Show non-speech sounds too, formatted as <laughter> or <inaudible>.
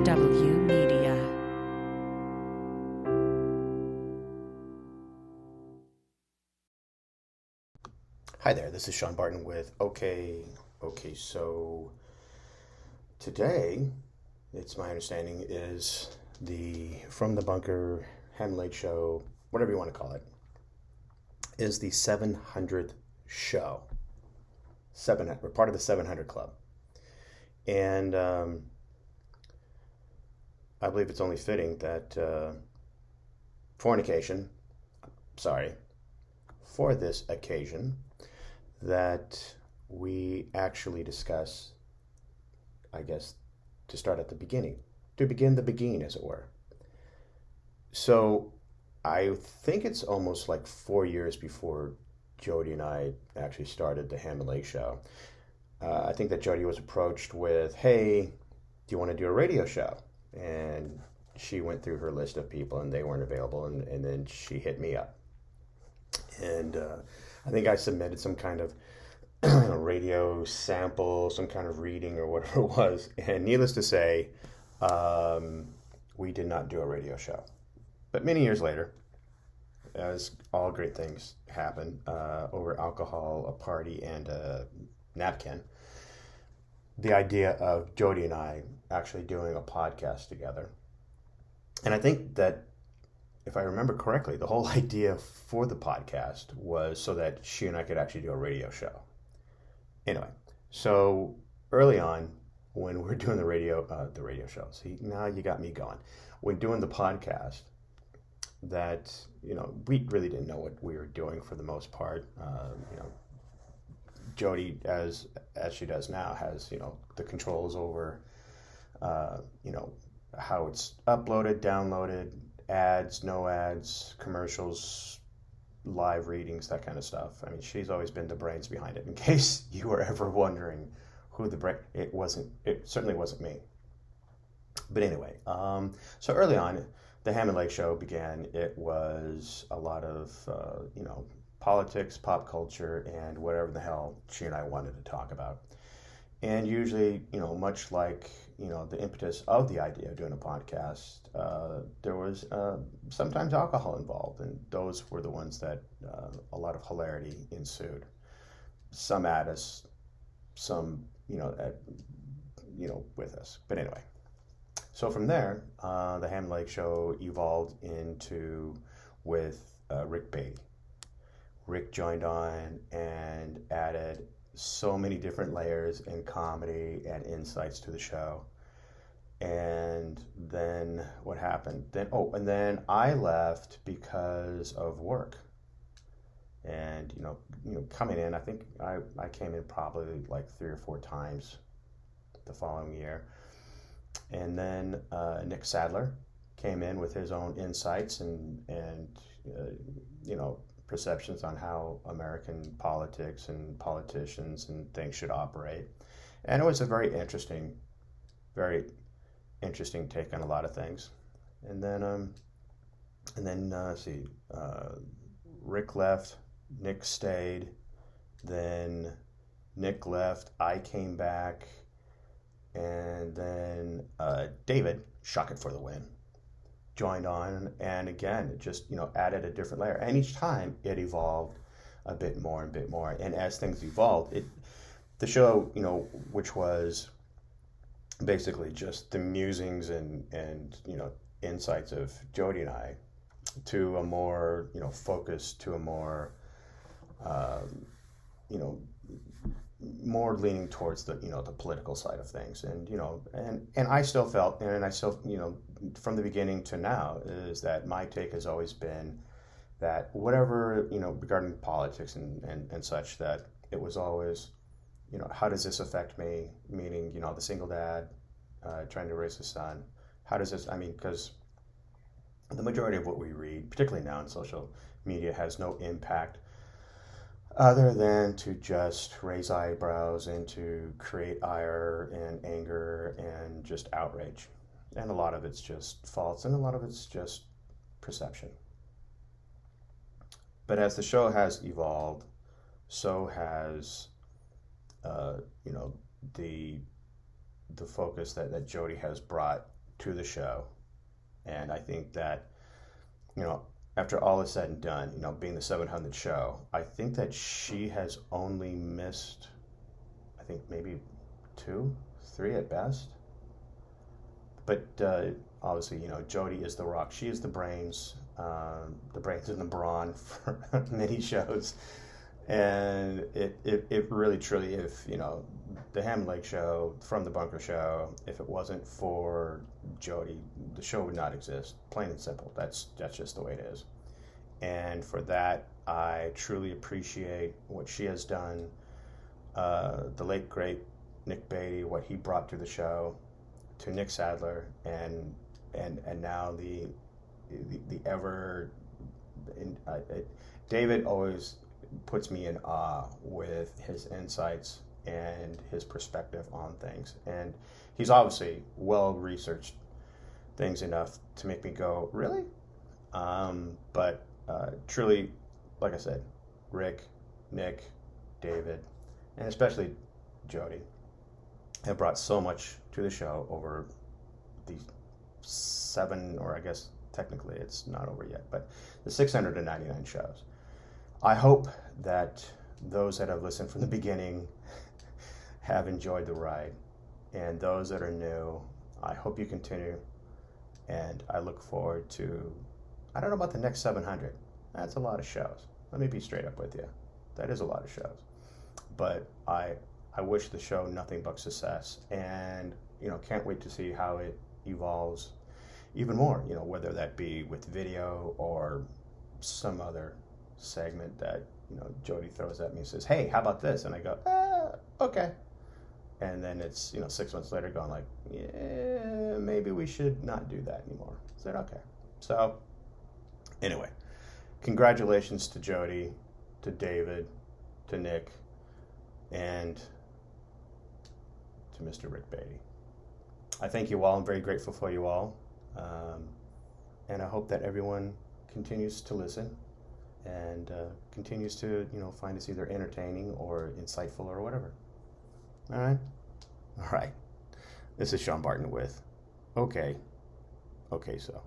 HW Media. Hi there, this is Sean Barton with OK. Okay, so today, it's my understanding, is the From the Bunker Ham Lake Show, whatever you want to call it, is the 700th show. 700, we're part of the 700 Club. And um, I believe it's only fitting that uh, for an occasion, sorry, for this occasion, that we actually discuss, I guess, to start at the beginning, to begin the beginning, as it were. So I think it's almost like four years before Jody and I actually started the Ham and Lake show. Uh, I think that Jody was approached with, "Hey, do you want to do a radio show?" And she went through her list of people, and they weren't available, and, and then she hit me up, and uh, I think I submitted some kind of <clears throat> radio sample, some kind of reading or <laughs> whatever it was, and needless to say, um, we did not do a radio show. But many years later, as all great things happen, uh, over alcohol, a party, and a napkin, the idea of Jody and I actually doing a podcast together. And I think that, if I remember correctly, the whole <laughs> idea for the podcast was so that she and I could actually do a radio show. Anyway, so early on, when we're doing the radio, uh, the radio show, see, now you got me going. When doing the podcast, that you know we really didn't know what we were doing for the most part. Uh, you know, Jody, as as she does now, has you know the controls over uh, you know how it's uploaded, downloaded, ads, no ads, commercials, live readings, that kind of stuff. I mean, she's always been the brains behind it. In <laughs> case you were ever wondering who the brain, it wasn't. It certainly wasn't me. But anyway, um, so early on the Ham and Lake show began, it was a lot of, uh, you know, politics, pop culture, and whatever the hell she and I wanted to talk about. And usually, you know, much like, you know, the impetus of the idea of doing a podcast, uh, there was uh, sometimes alcohol involved, and those were the ones that uh, a lot of hilarity ensued. Some at us, some, you know, at, you know, with us. But anyway, so from there, uh, the Ham Lake Show evolved into with uh, Rick Beatty. Rick joined on and added so many different layers and comedy and insights to the show. And then what happened? Then oh, and then I left because of work. And you know, you know, coming in, I think I, I came in probably like three or four times the following year and then uh, Nick Sadler came in with his own insights and and uh, you know perceptions on how American politics and politicians and things should operate, and it was a very interesting, very interesting take on a lot of things, and then um, and then uh, see, uh, Rick left, Nick stayed, then Nick left, I came back and then uh, David, shock it for the win, joined on, and again, it just you know added a different layer. And each time it evolved a bit more and a bit more. And as things evolved, it the show you know which was basically just the musings and and you know insights of Jody and I to a more you know focused to a more um, you know more leaning towards the you know the political side of things and you know and and I still felt and I still you know from the beginning to now is that my take has always been that whatever you know regarding politics and and, and such that it was always you know how does this affect me meaning you know the single dad uh, trying to raise a son how does this I mean because the majority of what we read particularly now in social media has no impact other than to just raise eyebrows and to create ire and anger and just outrage. And a lot of it's just false and a lot of it's just perception. But as the show has evolved, so has uh, you know the the focus that, that Jody has brought to the show. And I think that, you know, after all is said and done, you know, being the 700 show, I think that she has only missed, I think maybe two, three at best. But uh, obviously, you know, Jody is the rock. She is the brains, um, the brains and the brawn <laughs> for many shows. And it, it, it really, truly, if, you know, the Ham Lake show, from the Bunker show, if it wasn't for Jody, the show would not exist. Plain and simple. That's, that's just the way it is. And for that, I truly appreciate what she has done. Uh, the late, great Nick Beatty, what he brought to the show, to Nick Sadler, and and and now the the, the ever in, uh, it, David always puts me in awe with his insights and his perspective on things, and he's obviously well researched things enough to make me go really, um, but uh, truly, like I said, Rick, Nick, David, and especially Jody have brought so much to the show over the seven, or I guess technically it's not over yet, but the 699 shows. I hope that those that have listened from the beginning <laughs> have enjoyed the ride. And those that are new, I hope you continue. And I look forward to, I don't know about the next 700. That's a lot of shows. Let me be straight up with you. That is a lot of shows. But I I wish the show nothing but success, and you know, can't wait to see how it evolves even more. You know, whether that be with video or some other segment that you know Jody throws at me and says, "Hey, how about this?" And I go, uh, "Okay." And then it's you know six months later going like, "Yeah, maybe we should not do that anymore." I said, "Okay." So anyway, congratulations to Jody, to David, to Nick, and to Mr. Rick Beatty. I thank you all. I'm very grateful for you all. Um, and I hope that everyone continues to listen and uh, continues to, you know, find us either entertaining or insightful or whatever. All right? All right. This is Sean Barton with Okay. Okay, so.